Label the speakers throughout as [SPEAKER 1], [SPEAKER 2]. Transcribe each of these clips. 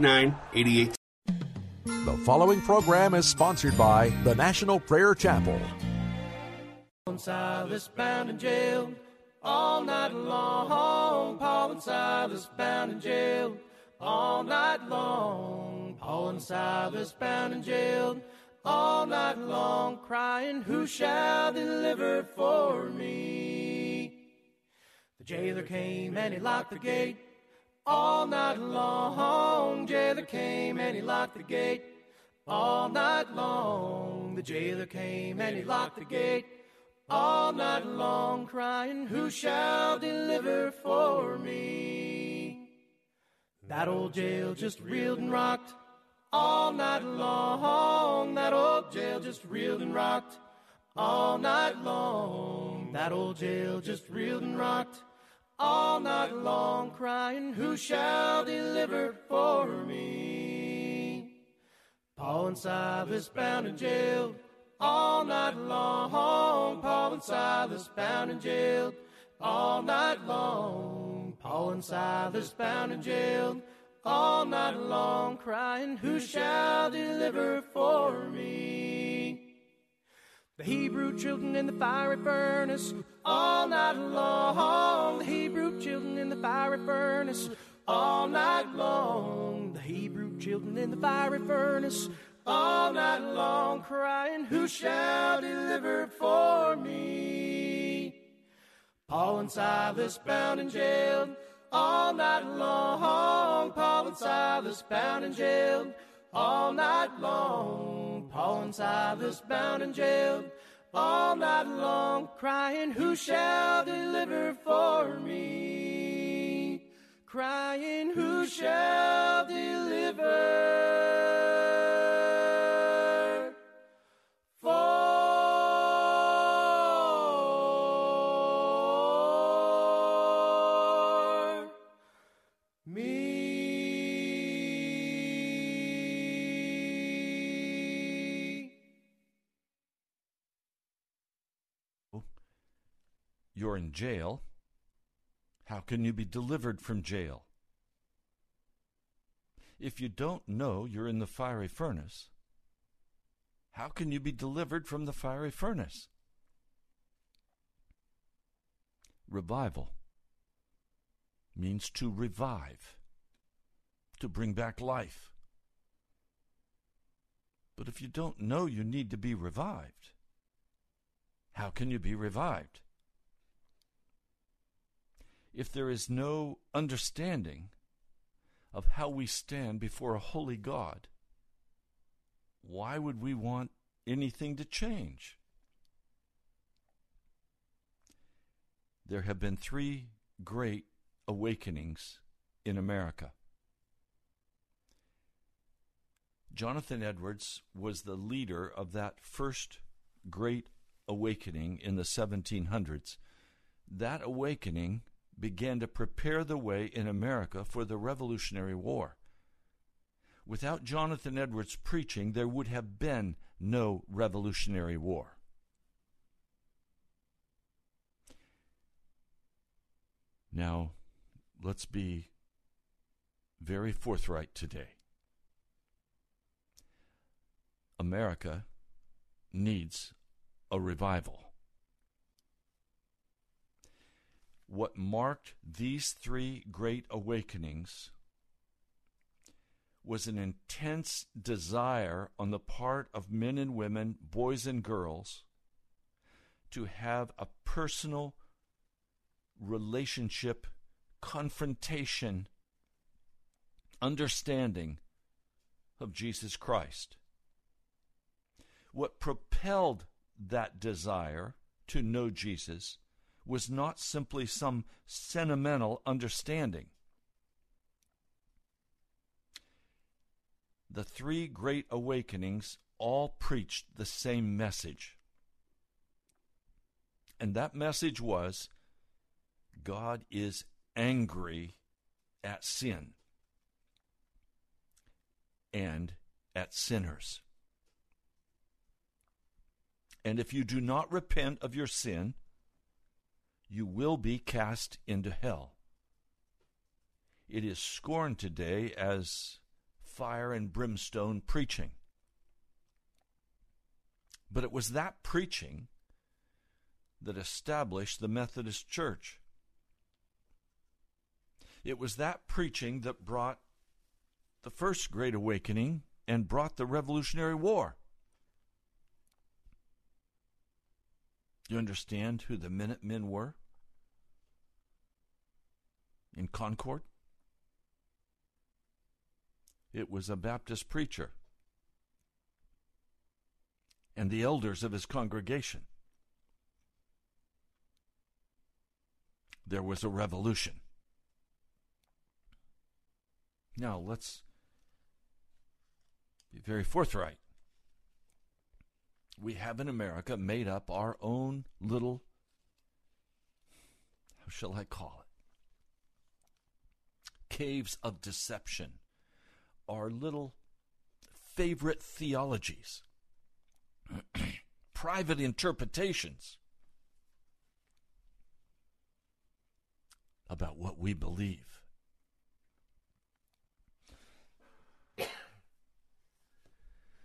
[SPEAKER 1] 988.
[SPEAKER 2] The following program is sponsored by the National Prayer Chapel.
[SPEAKER 3] Paul and Silas bound in jail all night long. Paul and Silas bound in jail all night long. Paul and Silas bound in jail all night long, crying, Who shall deliver for me? The jailer came and he locked the gate all night long. The jailer came and he locked the gate all night long. The jailer came and he locked the gate all night long, crying, Who shall deliver for me? That old jail just reeled and rocked all night long. That old jail just reeled and rocked all night long. That old jail just reeled and rocked all night long, crying, Who shall deliver for me? Paul and Silas bound in jail all night long. Paul and Silas bound in jail all night long. Paul and Silas bound in jail all night long, crying, Who shall deliver for me? The Hebrew children in the fiery furnace all night long. The Hebrew children in the fiery furnace all night long. The Hebrew children in the fiery furnace all night long, crying, Who shall deliver for me? Paul and Silas bound in jail all night long. Paul and Silas bound in jail all night long. Paul and Silas bound in jail all night long, crying, Who shall deliver for me? Crying, Who shall deliver
[SPEAKER 4] Jail. How can you be delivered from jail? If you don't know you're in the fiery furnace, how can you be delivered from the fiery furnace? Revival means to revive, to bring back life. But if you don't know you need to be revived, how can you be revived? If there is no understanding of how we stand before a holy God, why would we want anything to change? There have been three great awakenings in America. Jonathan Edwards was the leader of that first great awakening in the 1700s. That awakening began to prepare the way in America for the Revolutionary War. Without Jonathan Edwards preaching, there would have been no Revolutionary War. Now, let's be very forthright today. America needs a revival. What marked these three great awakenings was an intense desire on the part of men and women, boys and girls, to have a personal relationship, confrontation, understanding of Jesus Christ. What propelled that desire to know Jesus was not simply some sentimental understanding. the three great awakenings all preached the same message. And that message was God is angry at sin and at sinners. And if you do not repent of your sin, you will be cast into hell. It is scorned today as fire and brimstone preaching. But it was that preaching that established the Methodist Church. It was that preaching that brought the First Great Awakening and brought the Revolutionary War. You understand who the Minutemen were in Concord? It was a Baptist preacher and the elders of his congregation. There was a revolution. Now, let's be very forthright. We have in America made up our own little, how shall I call it? Caves of deception, our little favorite theologies, private interpretations about what we believe.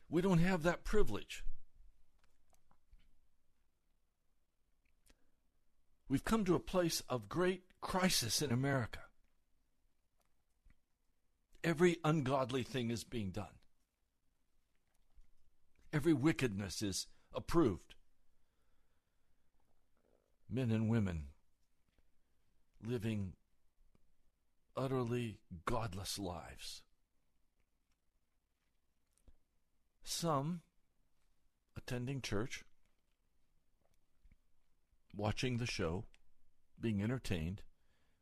[SPEAKER 4] We don't have that privilege. We've come to a place of great crisis in America. Every ungodly thing is being done. Every wickedness is approved. Men and women living utterly godless lives. Some attending church, watching the show, being entertained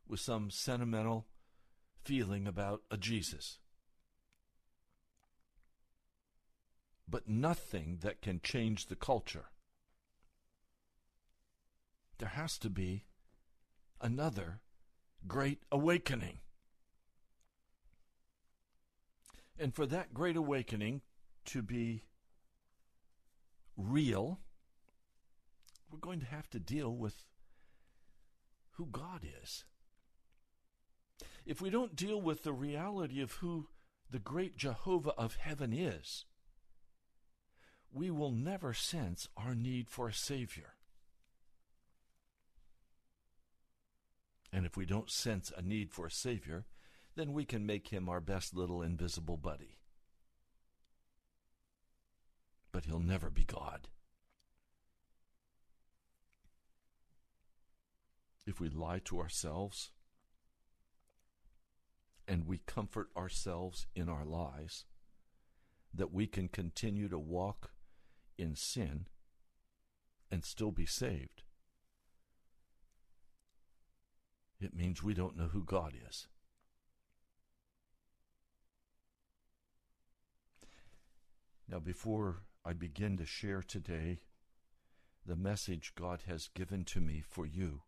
[SPEAKER 4] with some sentimental feeling about a Jesus. But nothing that can change the culture. There has to be another great awakening. And for that great awakening to be real, we're going to have to deal with who God is. If we don't deal with the reality of who the great Jehovah of heaven is, we will never sense our need for a Savior. And if we don't sense a need for a Savior, then we can make him our best little invisible buddy but he'll never be God. If we lie to ourselves and we comfort ourselves in our lies, that we can continue to walk in sin and still be saved, it means we don't know who God is. Now, before I begin to share today the message God has given to me for you.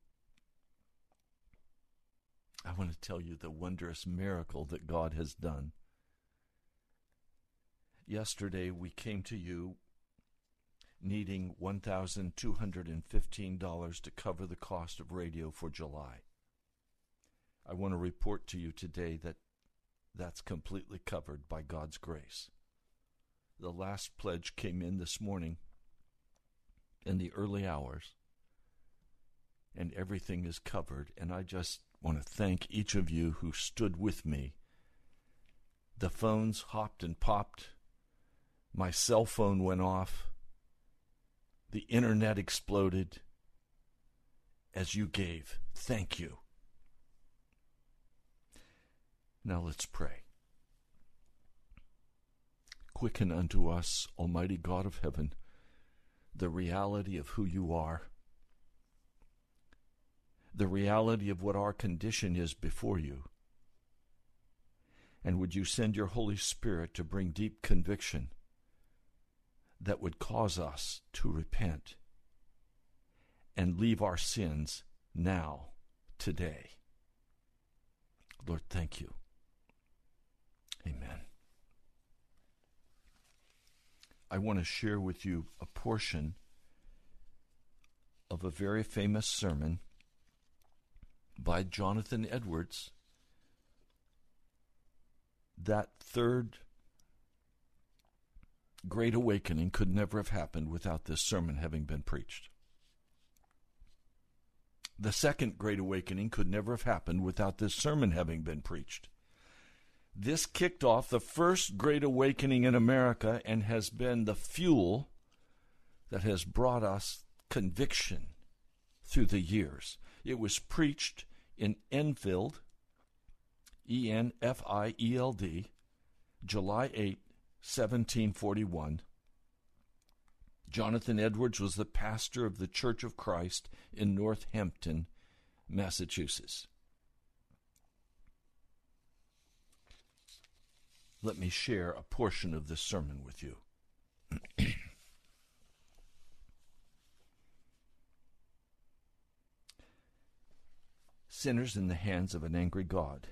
[SPEAKER 4] I want to tell you the wondrous miracle that God has done. Yesterday we came to you needing $1,215 to cover the cost of radio for July. I want to report to you today that that's completely covered by God's grace. The last pledge came in this morning in the early hours, and everything is covered. And I just want to thank each of you who stood with me. The phones hopped and popped. My cell phone went off. The internet exploded as you gave. Thank you. Now let's pray. Quicken unto us, Almighty God of heaven, the reality of who you are, the reality of what our condition is before you, And would you send your Holy Spirit to bring deep conviction that would cause us to repent and leave our sins now, today? Lord, thank you. Amen. I want to share with you a portion of a very famous sermon by Jonathan Edwards. That third Great Awakening could never have happened without this sermon having been preached. The second Great Awakening could never have happened without this sermon having been preached. This kicked off the first Great Awakening in America and has been the fuel that has brought us conviction through the years. It was preached in Enfield, E N F I E L D, July 8, 1741. Jonathan Edwards was the pastor of the Church of Christ in Northampton, Massachusetts. Let me share a portion of this sermon with you. Sinners in the hands of an angry God.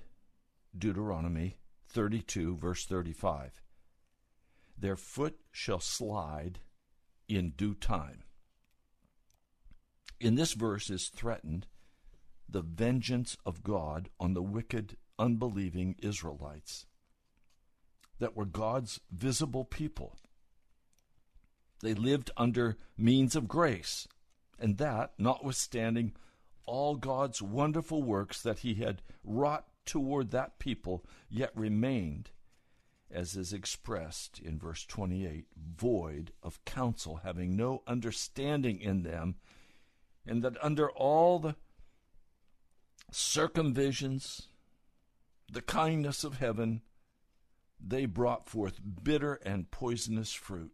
[SPEAKER 4] Deuteronomy 32, verse 35. Their foot shall slide in due time. In this verse is threatened the vengeance of God on the wicked, unbelieving Israelites that were God's visible people. They lived under means of grace, and that, notwithstanding all God's wonderful works that He had wrought toward that people, yet remained as is expressed in verse 28, void of counsel, having no understanding in them, and that under all the circumvisions, the kindness of heaven, they brought forth bitter and poisonous fruit.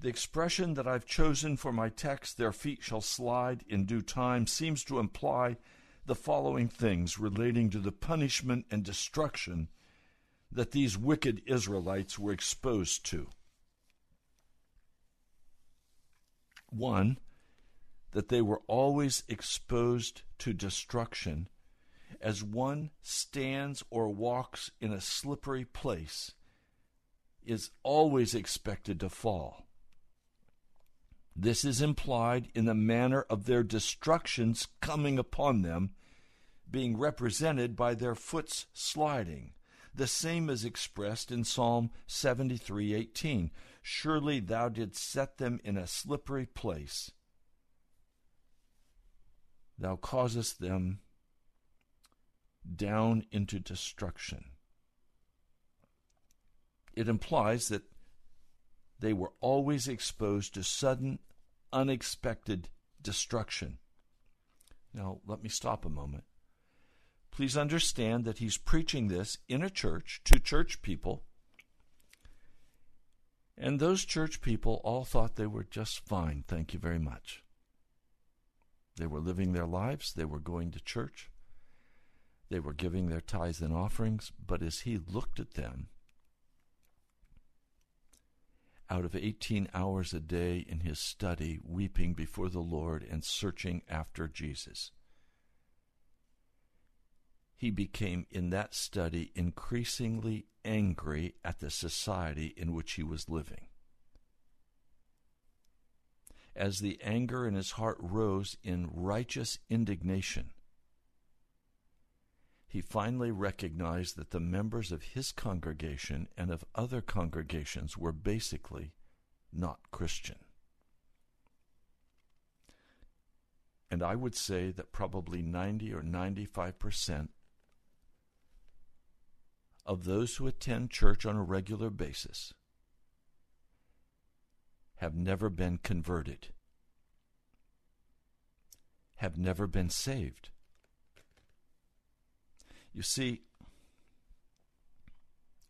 [SPEAKER 4] The expression that I've chosen for my text, their feet shall slide in due time, seems to imply the following things relating to the punishment and destruction that these wicked Israelites were exposed to. One, that they were always exposed to destruction as one stands or walks in a slippery place is always expected to fall. This is implied in the manner of their destructions coming upon them, being represented by their foot's sliding. The same is expressed in Psalm 73:18. Surely thou didst set them in a slippery place. Thou causest them down into destruction. It implies that they were always exposed to sudden, unexpected destruction. Now, let me stop a moment. Please understand that he's preaching this in a church to church people. And those church people all thought they were just fine, thank you very much. They were living their lives, they were going to church, they were giving their tithes and offerings, but as he looked at them, out of 18 hours a day in his study, weeping before the Lord and searching after Jesus, he became in that study increasingly angry at the society in which he was living. As the anger in his heart rose in righteous indignation, he finally recognized that the members of his congregation and of other congregations were basically not Christian. And I would say that probably 90 or 95 percent of those who attend church on a regular basis have never been converted, have never been saved. You see,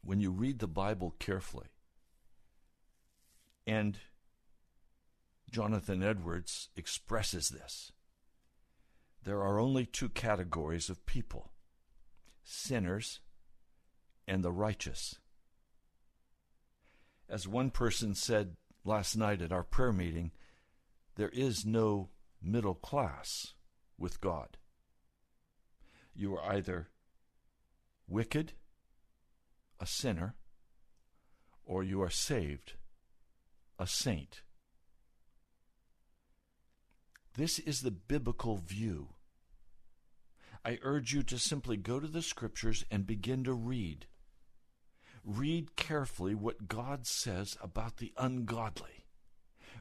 [SPEAKER 4] when you read the Bible carefully, and Jonathan Edwards expresses this, there are only two categories of people sinners and the righteous. As one person said last night at our prayer meeting, there is no middle class with God. You are either wicked, a sinner, or you are saved, a saint. This is the biblical view. I urge you to simply go to the scriptures and begin to read. Read carefully what God says about the ungodly.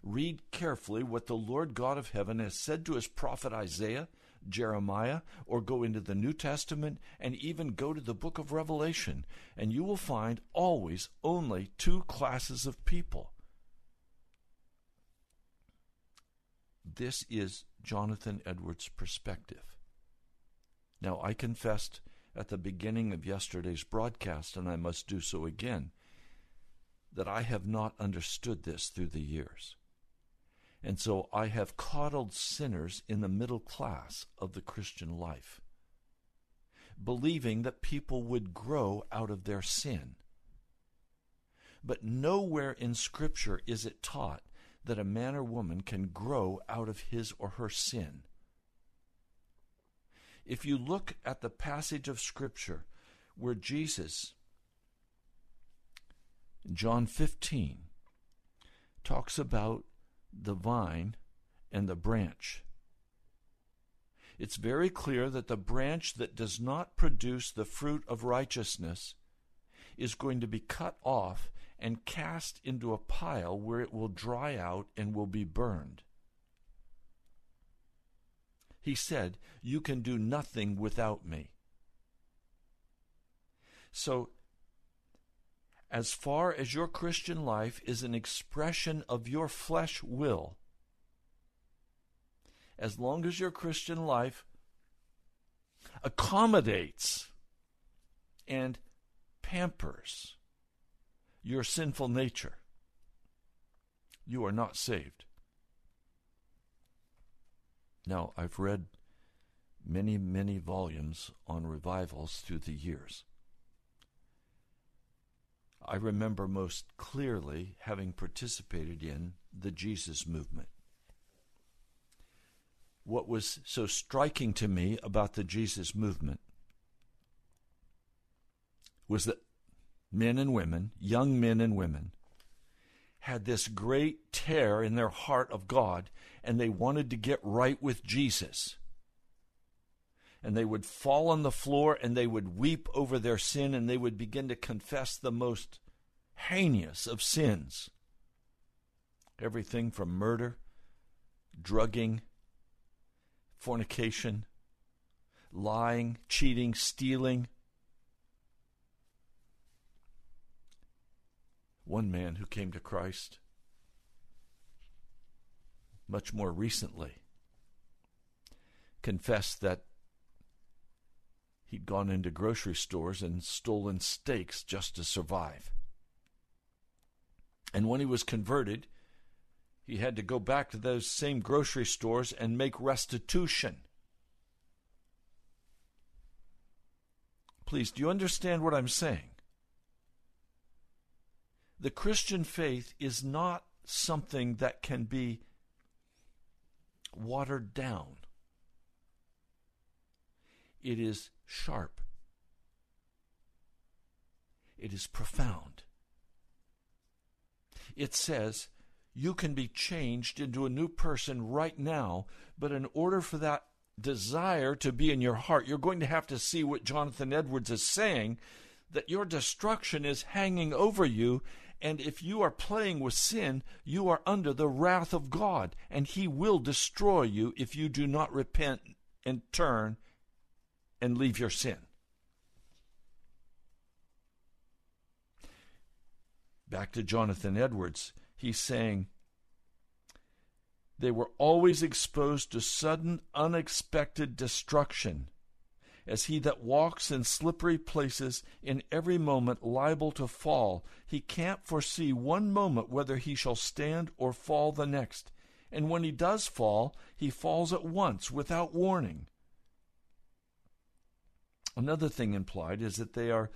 [SPEAKER 4] Read carefully what the Lord God of heaven has said to his prophet Isaiah, Jeremiah, or go into the New Testament and even go to the book of Revelation, and you will find always only two classes of people. This is Jonathan Edwards' perspective. Now, I confessed at the beginning of yesterday's broadcast, and I must do so again, that I have not understood this through the years. And so I have coddled sinners in the middle class of the Christian life, believing that people would grow out of their sin. But nowhere in Scripture is it taught that a man or woman can grow out of his or her sin. If you look at the passage of Scripture where Jesus, John 15, talks about the vine and the branch. It's very clear that the branch that does not produce the fruit of righteousness is going to be cut off and cast into a pile where it will dry out and will be burned. He said, You can do nothing without me. So, as far as your Christian life is an expression of your flesh will, as long as your Christian life accommodates and pampers your sinful nature, you are not saved. Now, I've read many, many volumes on revivals through the years. I remember most clearly having participated in the Jesus movement. What was so striking to me about the Jesus movement was that men and women, young men and women, had this great tear in their heart of God and they wanted to get right with Jesus. And they would fall on the floor and they would weep over their sin and they would begin to confess the most heinous of sins. Everything from murder, drugging, fornication, lying, cheating, stealing. One man who came to Christ much more recently confessed that he'd gone into grocery stores and stolen steaks just to survive. And when he was converted, he had to go back to those same grocery stores and make restitution. Please, do you understand what I'm saying? The Christian faith is not something that can be watered down. It is sharp. It is profound. It says you can be changed into a new person right now, but in order for that desire to be in your heart, you're going to have to see what Jonathan Edwards is saying that your destruction is hanging over you and if you are playing with sin, you are under the wrath of God, and He will destroy you if you do not repent and turn and leave your sin. Back to Jonathan Edwards, he's saying, they were always exposed to sudden, unexpected destruction as he that walks in slippery places in every moment liable to fall. He can't foresee one moment whether he shall stand or fall the next. And when he does fall, he falls at once without warning. Another thing implied is that they are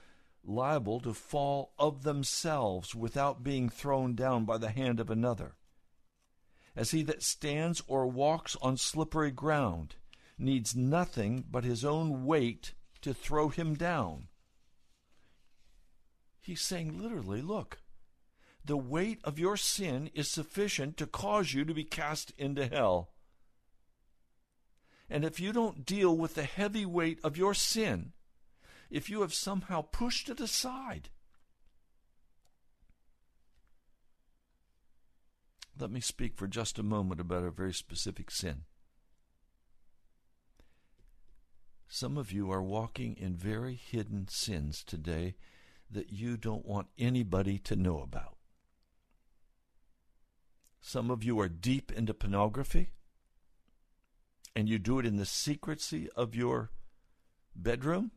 [SPEAKER 4] liable to fall of themselves without being thrown down by the hand of another. As he that stands or walks on slippery ground needs nothing but his own weight to throw him down. He's saying literally, look, the weight of your sin is sufficient to cause you to be cast into hell. And if you don't deal with the heavy weight of your sin, if you have somehow pushed it aside, let me speak for just a moment about a very specific sin. Some of you are walking in very hidden sins today that you don't want anybody to know about. Some of you are deep into pornography, and you do it in the secrecy of your bedroom.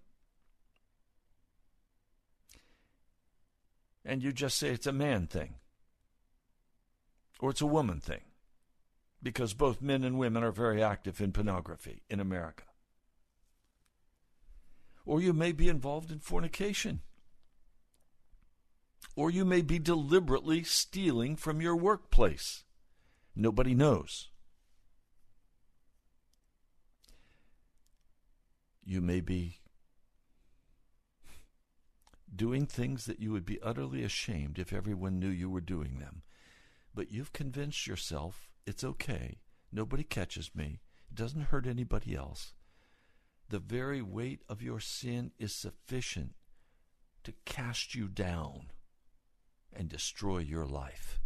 [SPEAKER 4] And you just say it's a man thing, or it's a woman thing, because both men and women are very active in pornography in America. Or you may be involved in fornication or you may be deliberately stealing from your workplace. Nobody knows. You may be doing things that you would be utterly ashamed if everyone knew you were doing them. But you've convinced yourself it's okay. Nobody catches me. It doesn't hurt anybody else. The very weight of your sin is sufficient to cast you down and destroy your life.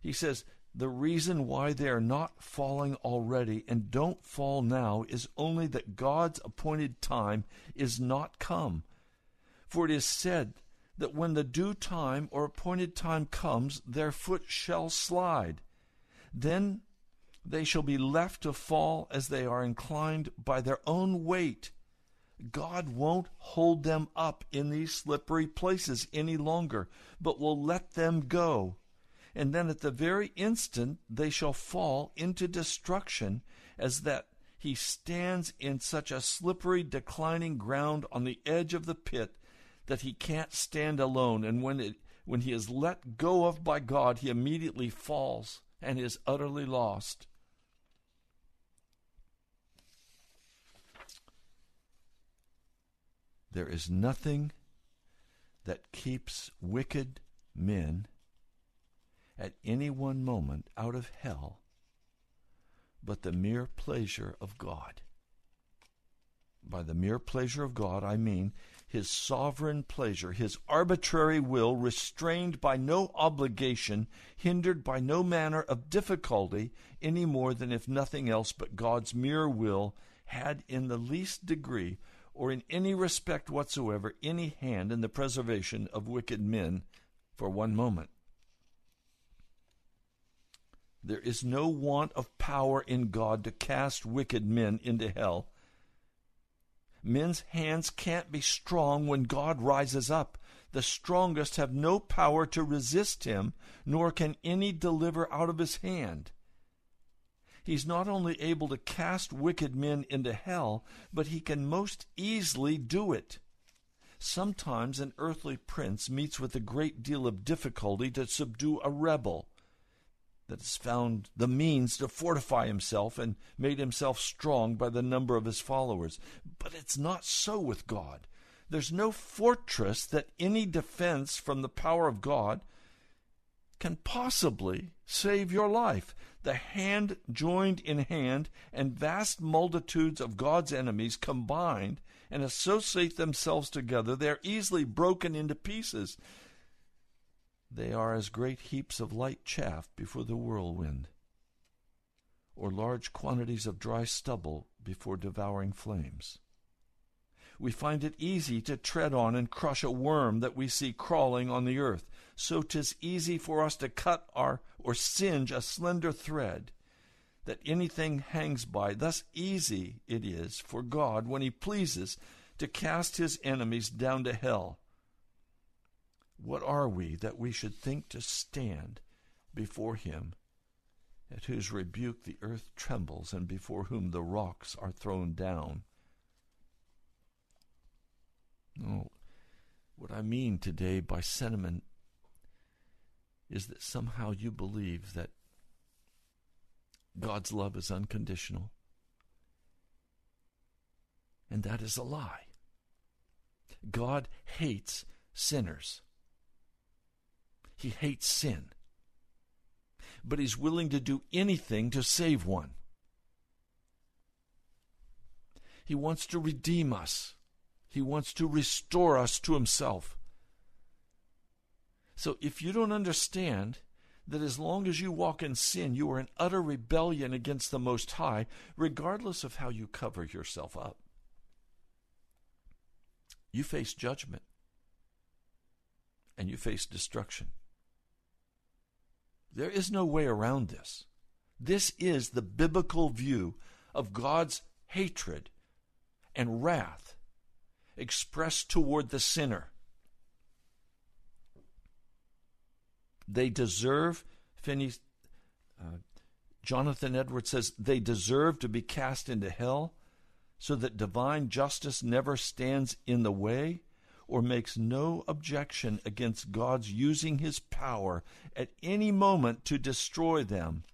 [SPEAKER 4] He says, the reason why they are not falling already and don't fall now is only that God's appointed time is not come. For it is said that when the due time or appointed time comes, their foot shall slide. Then they shall be left to fall as they are inclined by their own weight. God won't hold them up in these slippery places any longer, but will let them go. And then at the very instant they shall fall into destruction, as that he stands in such a slippery, declining ground on the edge of the pit that he can't stand alone. And when, it, when he is let go of by God, he immediately falls and is utterly lost. There is nothing that keeps wicked men at any one moment out of hell but the mere pleasure of God. By the mere pleasure of God, I mean his sovereign pleasure, his arbitrary will, restrained by no obligation, hindered by no manner of difficulty, any more than if nothing else but God's mere will had in the least degree or in any respect whatsoever any hand in the preservation of wicked men for one moment. There is no want of power in God to cast wicked men into hell. Men's hands can't be strong when God rises up. The strongest have no power to resist him, nor can any deliver out of his hand. He's not only able to cast wicked men into hell, but he can most easily do it. Sometimes an earthly prince meets with a great deal of difficulty to subdue a rebel that has found the means to fortify himself and made himself strong by the number of his followers. But it's not so with God. There's no fortress that any defense from the power of God can possibly save your life the hand joined in hand, and vast multitudes of God's enemies combined and associate themselves together, they are easily broken into pieces. They are as great heaps of light chaff before the whirlwind, or large quantities of dry stubble before devouring flames. We find it easy to tread on and crush a worm that we see crawling on the earth. So 'tis easy for us to cut our or singe a slender thread that anything hangs by. Thus easy it is for God, when He pleases, to cast His enemies down to hell. What are we that we should think to stand before Him at whose rebuke the earth trembles, and before whom the rocks are thrown down. No, what I mean today by sentiment is that somehow you believe that God's love is unconditional. And that is a lie. God hates sinners. He hates sin. But he's willing to do anything to save one. He wants to redeem us. He wants to restore us to himself. So if you don't understand that as long as you walk in sin, you are in utter rebellion against the Most High, regardless of how you cover yourself up, you face judgment and you face destruction. There is no way around this. This is the biblical view of God's hatred and wrath expressed toward the sinner. They deserve, Finney, uh, Jonathan Edwards says, they deserve to be cast into hell so that divine justice never stands in the way or makes no objection against God's using his power at any moment to destroy them.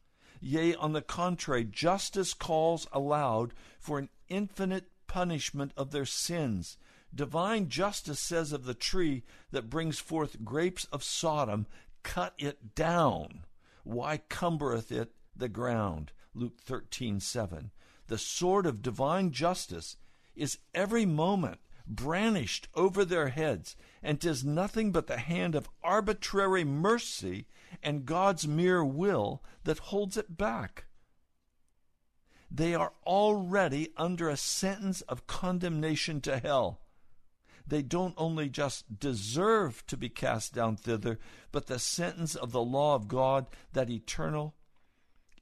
[SPEAKER 4] Yea, on the contrary, justice calls aloud for an infinite punishment of their sins. Divine justice says of the tree that brings forth grapes of Sodom, cut it down. Why cumbereth it the ground? Luke thirteen seven. The sword of divine justice is every moment brandished over their heads, and 'tis nothing but the hand of arbitrary mercy and God's mere will that holds it back. They are already under a sentence of condemnation to hell. They don't only just deserve to be cast down thither, but the sentence of the law of God, that eternal,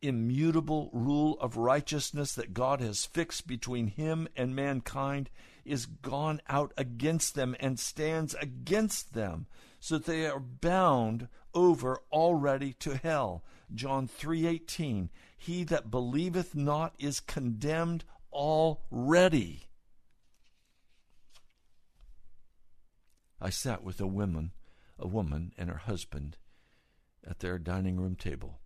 [SPEAKER 4] immutable rule of righteousness that God has fixed between Him and mankind, is gone out against them and stands against them, so that they are bound over already to hell. John 3:18 He that believeth not is condemned already. I sat with a woman, a woman and her husband at their dining room table.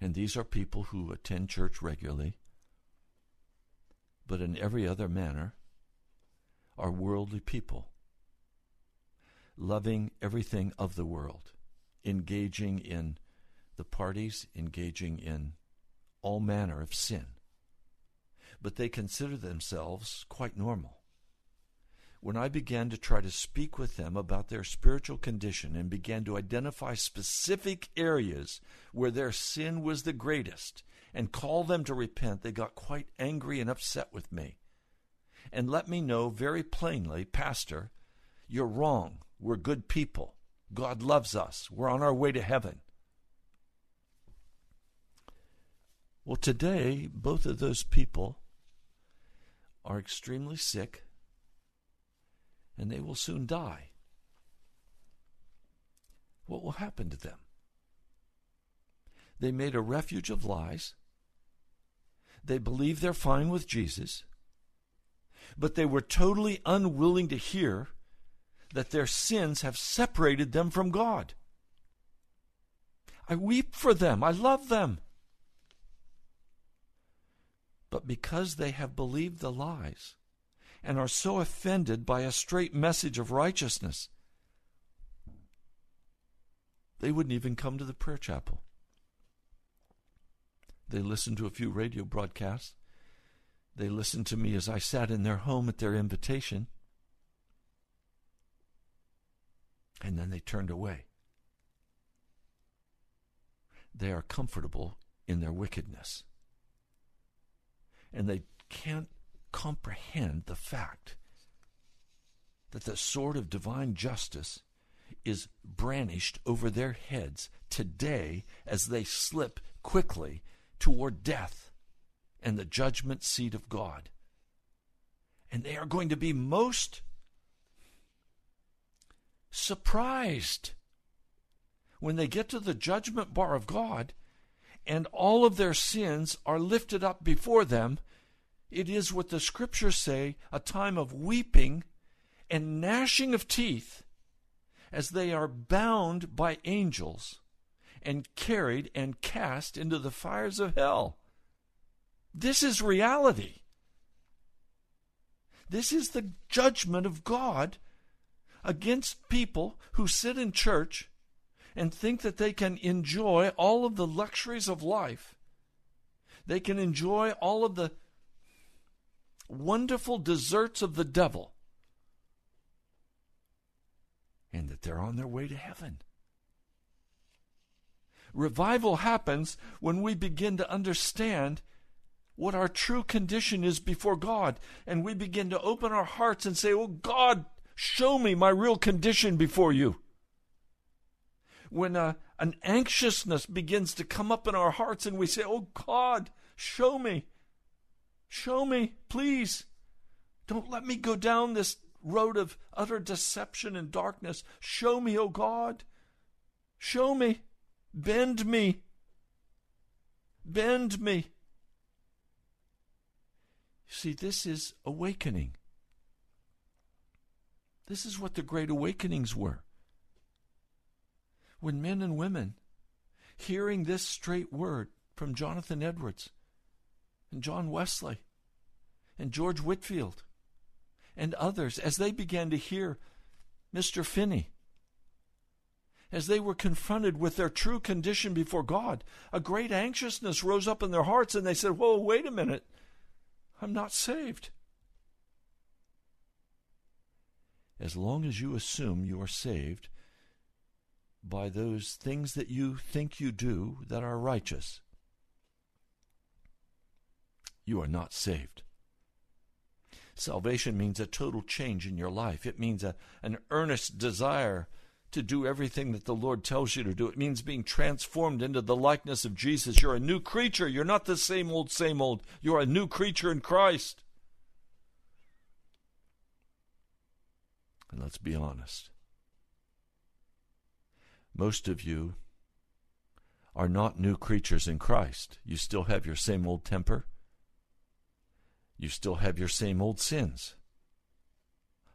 [SPEAKER 4] And these are people who attend church regularly, but in every other manner are worldly people, loving everything of the world, engaging in the parties, engaging in all manner of sin. But they consider themselves quite normal when I began to try to speak with them about their spiritual condition and began to identify specific areas where their sin was the greatest and call them to repent, they got quite angry and upset with me and let me know very plainly, Pastor, you're wrong. We're good people. God loves us. We're on our way to heaven. Well, today, both of those people are extremely sick and they will soon die. What will happen to them? They made a refuge of lies. They believe they're fine with Jesus, but they were totally unwilling to hear that their sins have separated them from God. I weep for them. I love them. But because they have believed the lies, and are so offended by a straight message of righteousness, they wouldn't even come to the prayer chapel. They listened to a few radio broadcasts. They listened to me as I sat in their home at their invitation. And then they turned away. They are comfortable in their wickedness. And they can't comprehend the fact that the sword of divine justice is brandished over their heads today as they slip quickly toward death and the judgment seat of God. And they are going to be most surprised when they get to the judgment bar of God and all of their sins are lifted up before them, it is what the scriptures say a time of weeping and gnashing of teeth as they are bound by angels and carried and cast into the fires of hell. This is reality. This is the judgment of God against people who sit in church and think that they can enjoy all of the luxuries of life. They can enjoy all of the wonderful desserts of the devil. And that they're on their way to heaven. Revival happens when we begin to understand what our true condition is before God. And we begin to open our hearts and say, Oh God, show me my real condition before you. When uh, an anxiousness begins to come up in our hearts and we say, Oh God, show me. Show me, please. Don't let me go down this road of utter deception and darkness. Show me, O oh God. Show me. Bend me. Bend me. See, this is awakening. This is what the great awakenings were. When men and women, hearing this straight word from Jonathan Edwards and John Wesley and George Whitefield and others, as they began to hear Mr. Finney, as they were confronted with their true condition before God, a great anxiousness rose up in their hearts and they said, Whoa, wait a minute. I'm not saved. As long as you assume you are saved by those things that you think you do that are righteous, you are not saved. Salvation means a total change in your life. It means a, an earnest desire to do everything that the Lord tells you to do. It means being transformed into the likeness of Jesus. You're a new creature. You're not the same old, same old. You're a new creature in Christ. And let's be honest. Most of you are not new creatures in Christ. You still have your same old temper. You still have your same old sins.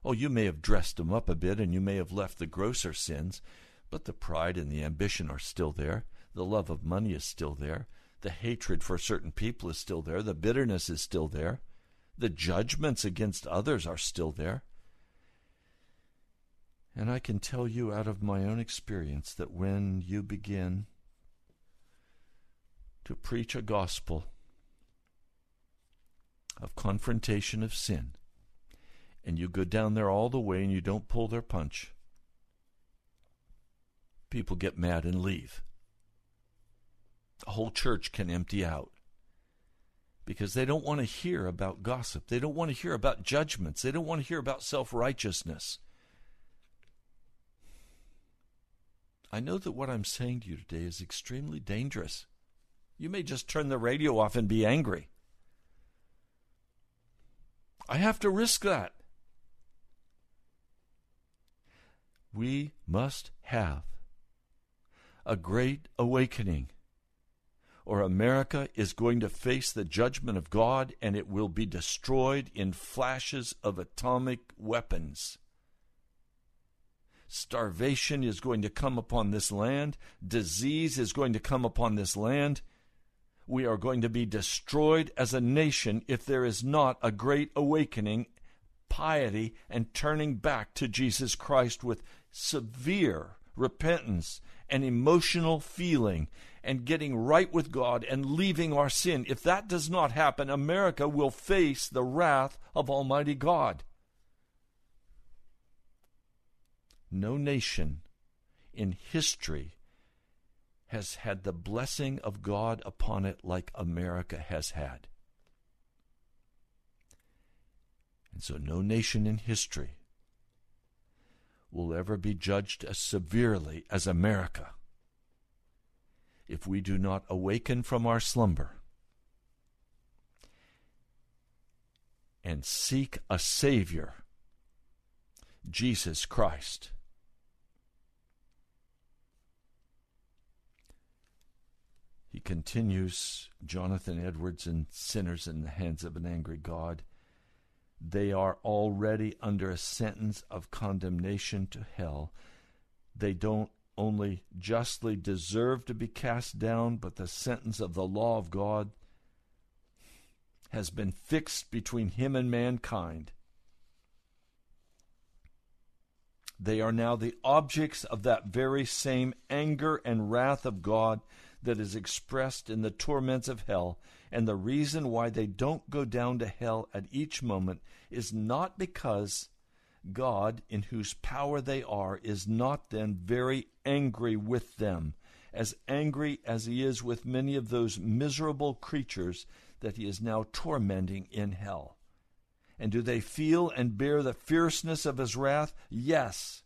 [SPEAKER 4] Oh, you may have dressed them up a bit and you may have left the grosser sins, but the pride and the ambition are still there. The love of money is still there. The hatred for certain people is still there. The bitterness is still there. The judgments against others are still there. And I can tell you out of my own experience that when you begin to preach a gospel of confrontation of sin, and you go down there all the way and you don't pull their punch, people get mad and leave. A whole church can empty out because they don't want to hear about gossip. They don't want to hear about judgments. They don't want to hear about self righteousness. I know that what I'm saying to you today is extremely dangerous. You may just turn the radio off and be angry. I have to risk that. We must have a great awakening, or America is going to face the judgment of God and it will be destroyed in flashes of atomic weapons. Starvation is going to come upon this land, disease is going to come upon this land. We are going to be destroyed as a nation if there is not a great awakening, piety, and turning back to Jesus Christ with severe repentance and emotional feeling and getting right with God and leaving our sin. If that does not happen, America will face the wrath of Almighty God. No nation in history has had the blessing of God upon it like America has had. And so, no nation in history will ever be judged as severely as America if we do not awaken from our slumber and seek a Savior, Jesus Christ. He continues Jonathan Edwards and Sinners in the Hands of an Angry God. They are already under a sentence of condemnation to hell. They don't only justly deserve to be cast down, but the sentence of the law of God has been fixed between him and mankind. They are now the objects of that very same anger and wrath of God that is expressed in the torments of hell. And the reason why they don't go down to hell at each moment is not because God, in whose power they are, is not then very angry with them, as angry as he is with many of those miserable creatures that he is now tormenting in hell. And do they feel and bear the fierceness of his wrath? Yes.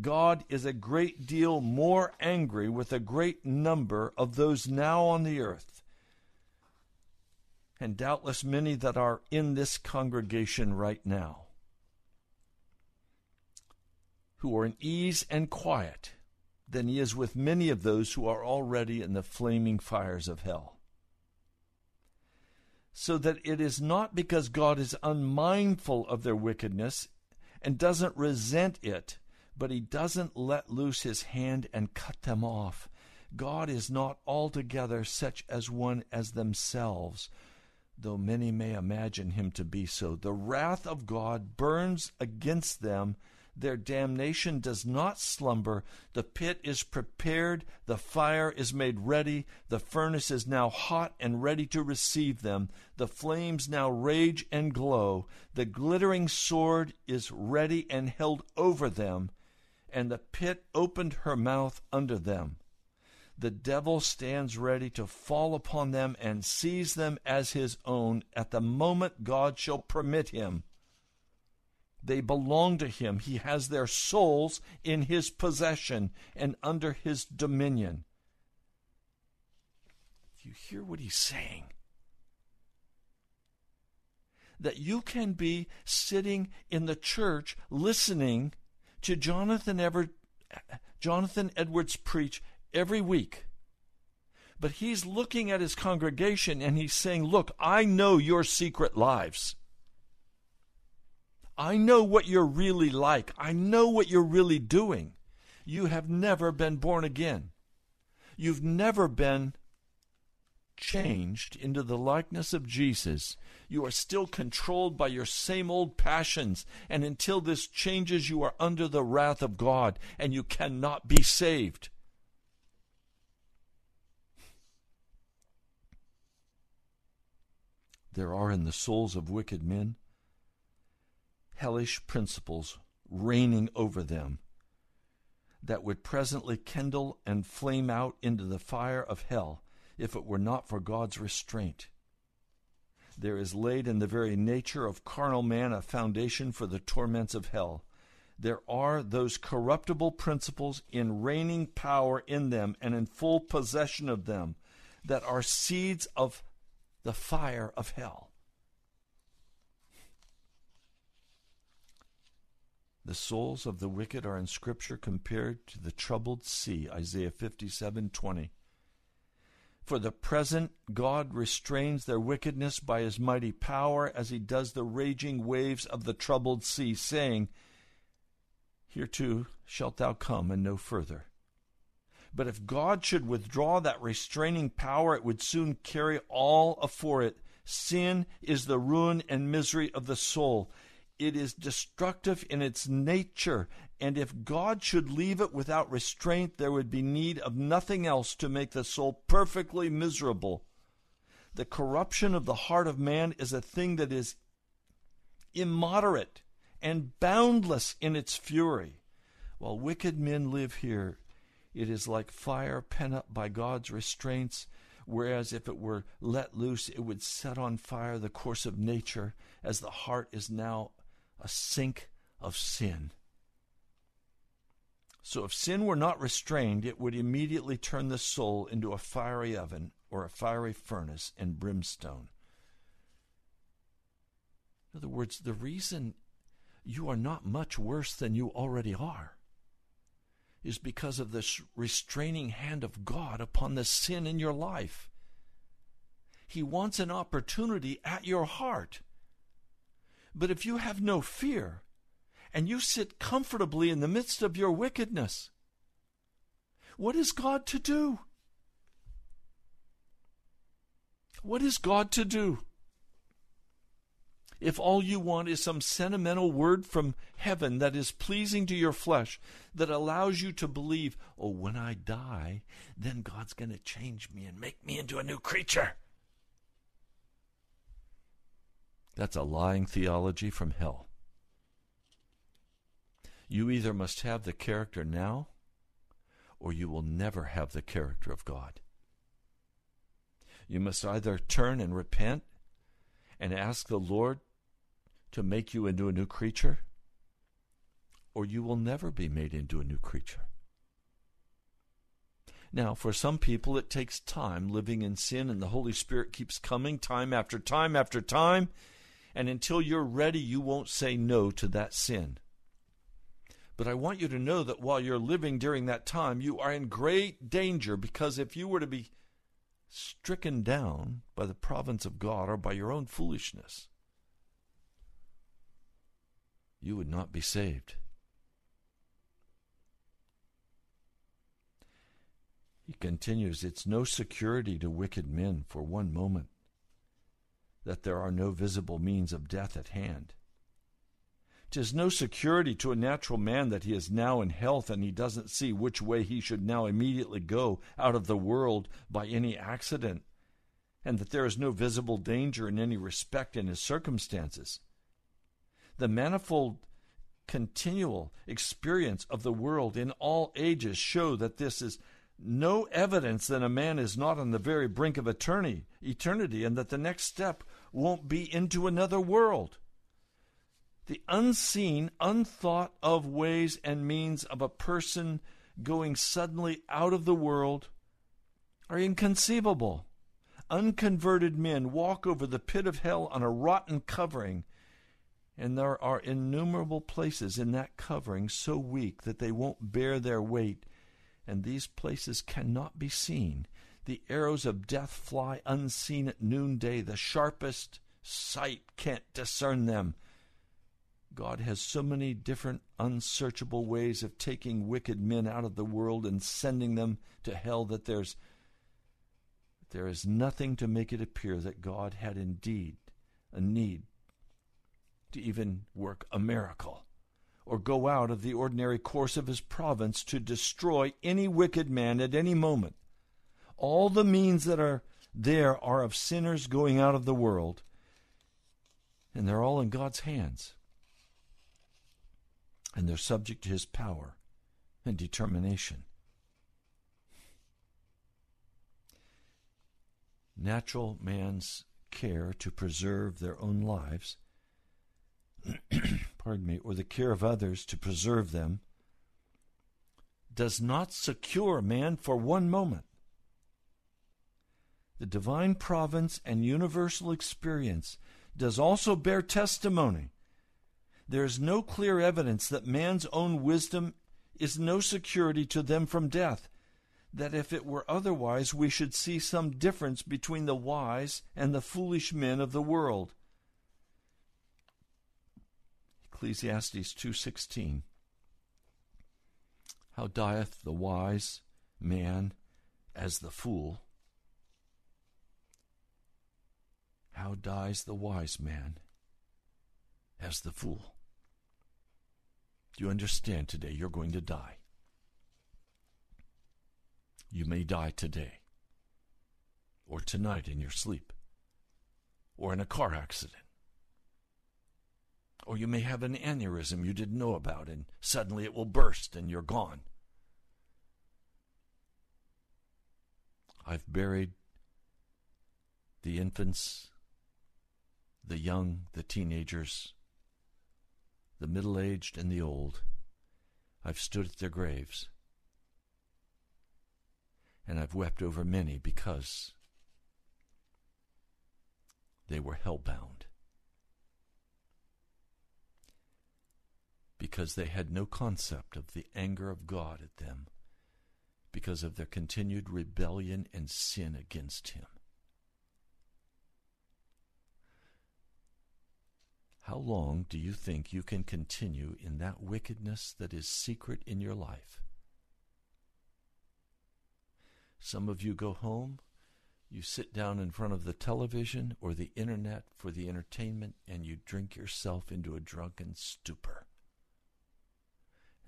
[SPEAKER 4] God is a great deal more angry with a great number of those now on the earth. And doubtless many that are in this congregation right now, who are in ease and quiet, than he is with many of those who are already in the flaming fires of hell. So that it is not because God is unmindful of their wickedness and doesn't resent it but he doesn't let loose his hand and cut them off. God is not altogether such as one as themselves, though many may imagine him to be so. The wrath of God burns against them. Their damnation does not slumber. The pit is prepared. The fire is made ready. The furnace is now hot and ready to receive them. The flames now rage and glow. The glittering sword is ready and held over them and the pit opened her mouth under them. The devil stands ready to fall upon them and seize them as his own at the moment God shall permit him. They belong to him. He has their souls in his possession and under his dominion. You hear what he's saying? That you can be sitting in the church listening to Jonathan Ever, Jonathan Edwards preach every week. But he's looking at his congregation and he's saying, Look, I know your secret lives. I know what you're really like. I know what you're really doing. You have never been born again. You've never been changed into the likeness of Jesus, you are still controlled by your same old passions. And until this changes, you are under the wrath of God and you cannot be saved. There are in the souls of wicked men hellish principles reigning over them that would presently kindle and flame out into the fire of hell if it were not for God's restraint. There is laid in the very nature of carnal man a foundation for the torments of hell. There are those corruptible principles in reigning power in them and in full possession of them that are seeds of the fire of hell. The souls of the wicked are in Scripture compared to the troubled sea, Isaiah 57 20. For the present, God restrains their wickedness by his mighty power as he does the raging waves of the troubled sea, saying, Hereto shalt thou come and no further. But if God should withdraw that restraining power, it would soon carry all afore it. Sin is the ruin and misery of the soul. It is destructive in its nature, and if God should leave it without restraint, there would be need of nothing else to make the soul perfectly miserable. The corruption of the heart of man is a thing that is immoderate and boundless in its fury. While wicked men live here, it is like fire pent up by God's restraints, whereas if it were let loose, it would set on fire the course of nature, as the heart is now a sink of sin. So if sin were not restrained, it would immediately turn the soul into a fiery oven or a fiery furnace and brimstone. In other words, the reason you are not much worse than you already are is because of this restraining hand of God upon the sin in your life. He wants an opportunity at your heart. But if you have no fear and you sit comfortably in the midst of your wickedness, what is God to do? What is God to do? If all you want is some sentimental word from heaven that is pleasing to your flesh, that allows you to believe, oh, when I die, then God's going to change me and make me into a new creature. That's a lying theology from hell. You either must have the character now, or you will never have the character of God. You must either turn and repent and ask the Lord to make you into a new creature, or you will never be made into a new creature. Now, for some people, it takes time living in sin, and the Holy Spirit keeps coming time after time after time. And until you're ready, you won't say no to that sin. But I want you to know that while you're living during that time, you are in great danger because if you were to be stricken down by the providence of God or by your own foolishness, you would not be saved. He continues, It's no security to wicked men for one moment that there are no visible means of death at hand. Tis no security to a natural man that he is now in health and he doesn't see which way he should now immediately go out of the world by any accident, and that there is no visible danger in any respect in his circumstances the manifold continual experience of the world in all ages show that this is no evidence that a man is not on the very brink of eternity, eternity and that the next step won't be into another world. The unseen, unthought of ways and means of a person going suddenly out of the world are inconceivable. Unconverted men walk over the pit of hell on a rotten covering and there are innumerable places in that covering so weak that they won't bear their weight, and these places cannot be seen. The arrows of death fly unseen at noonday. The sharpest sight can't discern them. God has so many different unsearchable ways of taking wicked men out of the world and sending them to hell that there's there is nothing to make it appear that God had indeed a need to even work a miracle or go out of the ordinary course of his province to destroy any wicked man at any moment. All the means that are there are of sinners going out of the world, and they're all in God's hands. And they're subject to his power and determination. Natural man's care to preserve their own lives pardon me, or the care of others to preserve them, does not secure man for one moment. The divine providence and universal experience does also bear testimony. There is no clear evidence that man's own wisdom is no security to them from death, that if it were otherwise we should see some difference between the wise and the foolish men of the world. Ecclesiastes 2:16 How dieth the wise man as the fool? How dies the wise man as the fool? Do you understand today? You're going to die. You may die today or tonight in your sleep or in a car accident or you may have an aneurysm you didn't know about, and suddenly it will burst and you're gone. I've buried the infants, the young, the teenagers, the middle aged, and the old. I've stood at their graves. And I've wept over many because they were hell bound. Because they had no concept of the anger of God at them because of their continued rebellion and sin against Him. How long do you think you can continue in that wickedness that is secret in your life? Some of you go home, you sit down in front of the television or the internet for the entertainment, and you drink yourself into a drunken stupor.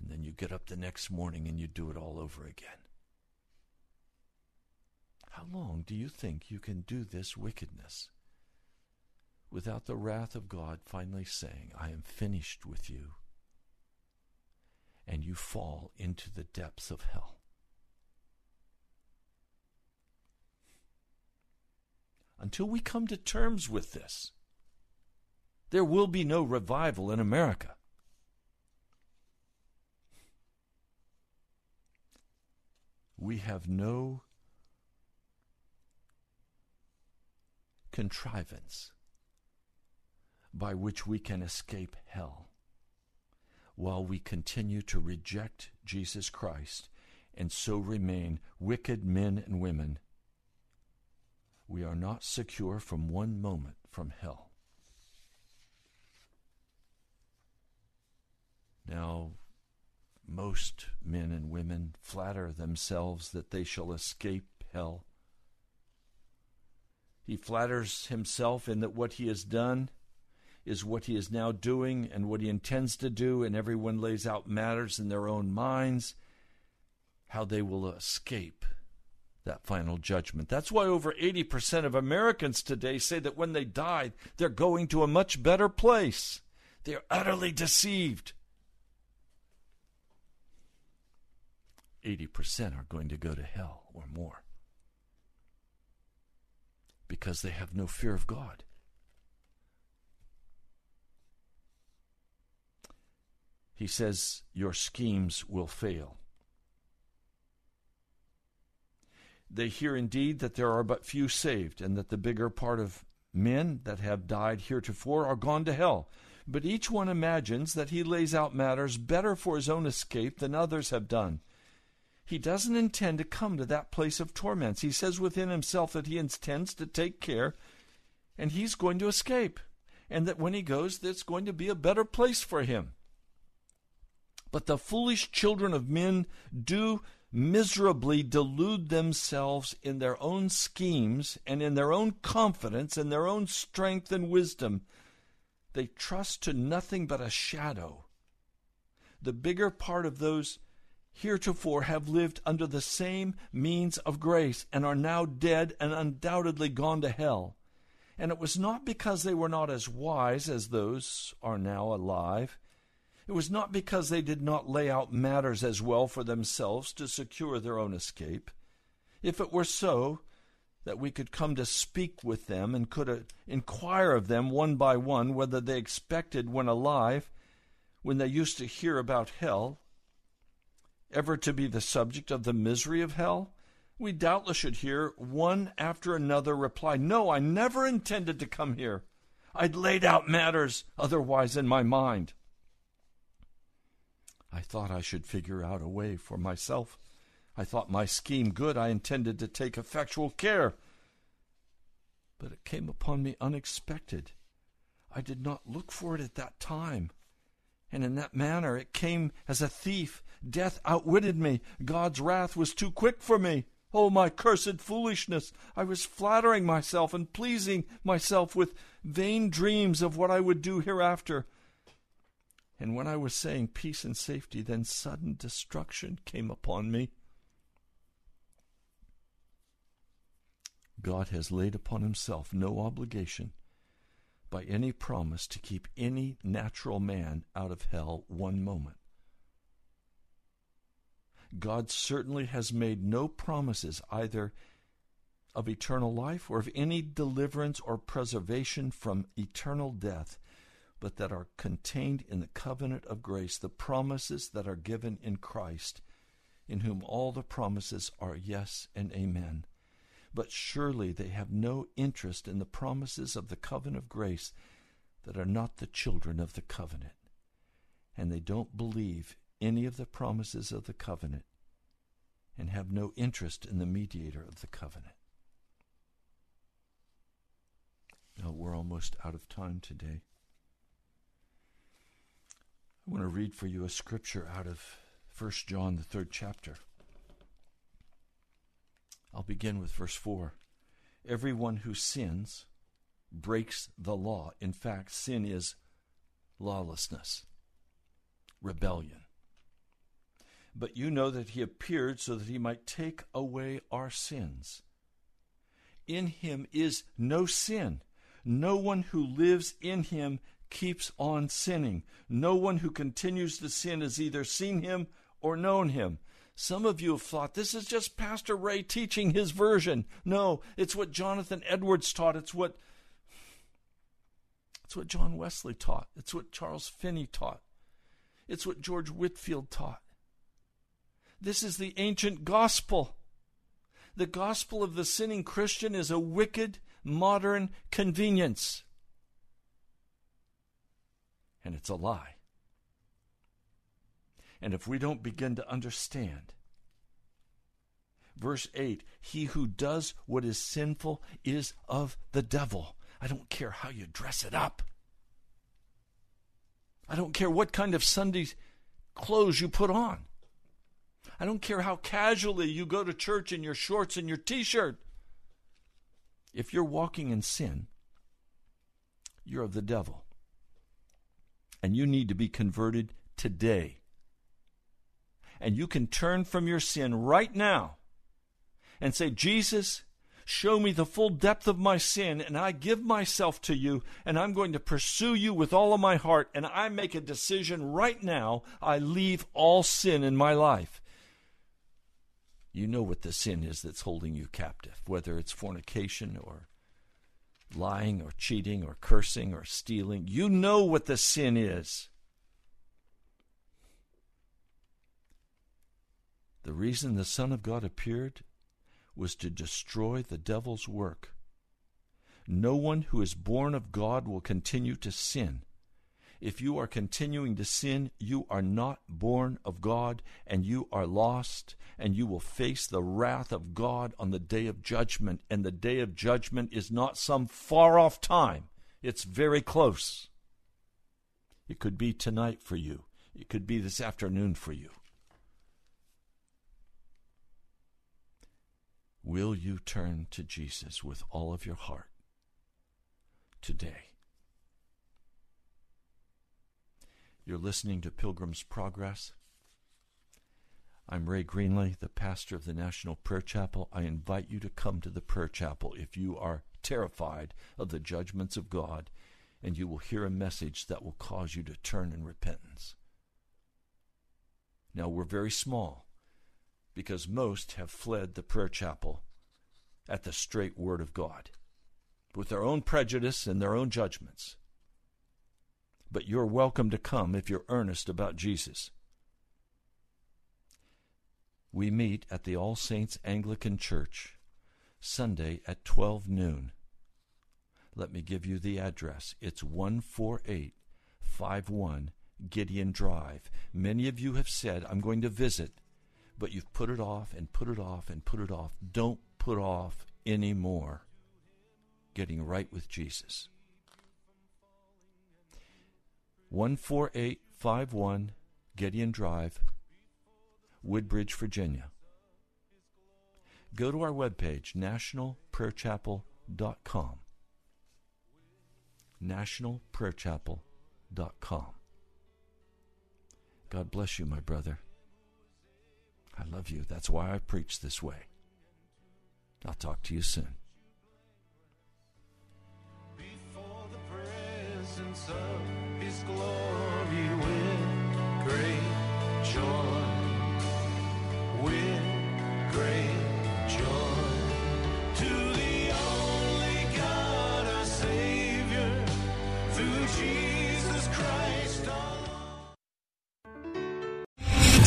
[SPEAKER 4] And then you get up the next morning and you do it all over again. How long do you think you can do this wickedness without the wrath of God finally saying, I am finished with you? And you fall into the depths of hell. Until we come to terms with this, there will be no revival in America. We have no contrivance by which we can escape hell while we continue to reject Jesus Christ and so remain wicked men and women. We are not secure from one moment from hell. Now, most men and women flatter themselves that they shall escape hell he flatters himself in that what he has done is what he is now doing and what he intends to do, and everyone lays out matters in their own minds how they will escape that final judgment. That's why over 80% of Americans today say that when they die, they're going to a much better place. They're utterly deceived. 80% are going to go to hell or more because they have no fear of God. He says, Your schemes will fail. They hear indeed that there are but few saved, and that the bigger part of men that have died heretofore are gone to hell. But each one imagines that he lays out matters better for his own escape than others have done. He doesn't intend to come to that place of torments. He says within himself that he intends to take care and he's going to escape. And that when he goes, there's going to be a better place for him. But the foolish children of men do miserably delude themselves in their own schemes and in their own confidence and their own strength and wisdom. They trust to nothing but a shadow. The bigger part of those heretofore have lived under the same means of grace and are now dead and undoubtedly gone to hell. And it was not because they were not as wise as those are now alive. It was not because they did not lay out matters as well for themselves to secure their own escape. If it were so, that we could come to speak with them and could uh, inquire of them one by one whether they expected when alive, when they used to hear about hell, ever to be the subject of the misery of hell? We doubtless should hear one after another reply, No, I never intended to come here. I'd laid out matters otherwise in my mind. I thought I should figure out a way for myself. I thought my scheme good. I intended to take effectual care. But it came upon me unexpected. I did not look for it at that time. And in that manner it came as a thief Death outwitted me. God's wrath was too quick for me. Oh, my cursed foolishness! I was flattering myself and pleasing myself with vain dreams of what I would do hereafter. And when I was saying peace and safety, then sudden destruction came upon me. God has laid upon himself no obligation by any promise to keep any natural man out of hell one moment. God certainly has made no promises either of eternal life or of any deliverance or preservation from eternal death, but that are contained in the covenant of grace, the promises that are given in Christ, in whom all the promises are yes and amen. But surely they have no interest in the promises of the covenant of grace that are not the children of the covenant. and they don't believe any of the promises of the covenant and have no interest in the mediator of the covenant. Now, we're almost out of time today. I want to read for you a scripture out of 1 John, the third chapter. I'll begin with verse 4. Everyone who sins breaks the law. In fact, sin is lawlessness, rebellion. But you know that he appeared so that he might take away our sins. In him is no sin. No one who lives in him keeps on sinning. No one who continues to sin has either seen him or known him. Some of you have thought this is just Pastor Ray teaching his version. No, it's what Jonathan Edwards taught. It's what it's what John Wesley taught. It's what Charles Finney taught. It's what George Whitefield taught. This is the ancient gospel. The gospel of the sinning Christian is a wicked modern convenience. And it's a lie. And if we don't begin to understand, verse 8 He who does what is sinful is of the devil. I don't care how you dress it up. I don't care what kind of Sunday clothes you put on. I don't care how casually you go to church in your shorts and your t shirt. If you're walking in sin, you're of the devil. And you need to be converted today and you can turn from your sin right now and say, Jesus, show me the full depth of my sin, and I give myself to you, and I'm going to pursue you with all of my heart, and I make a decision right now. I leave all sin in my life. You know what the sin is that's holding you captive, whether it's fornication or lying or cheating or cursing or stealing. You know what the sin is. The reason the Son of God appeared was to destroy the devil's work. No one who is born of God will continue to sin. If you are continuing to sin, you are not born of God, and you are lost, and you will face the wrath of God on the day of judgment. And the day of judgment is not some far off time, it's very close. It could be tonight for you, it could be this afternoon for you. Will you turn to Jesus with all of your heart today? You're listening to Pilgrim's Progress. I'm Ray Greenley, the pastor of the National Prayer Chapel. I invite you to come to the prayer chapel if you are terrified of the judgments of God, and you will hear a message that will cause you to turn in repentance. Now, we're very small because most have fled the prayer chapel at the straight word of God with their own prejudice and their own judgments. But you're welcome to come if you're earnest about Jesus. We meet at the All Saints Anglican Church Sunday at 12 noon. Let me give you the address. It's 14851 Gideon Drive. Many of you have said, I'm going to visit but you've put it off and put it off and put it off. Don't put off anymore getting right with Jesus. 14851 Gideon Drive, Woodbridge, Virginia. Go to our webpage, nationalprayerchapel.com. Nationalprayerchapel.com. God bless you, my brother. I love you. That's why I preach this way. I'll talk to you soon.
[SPEAKER 3] His glory with great joy, with great joy,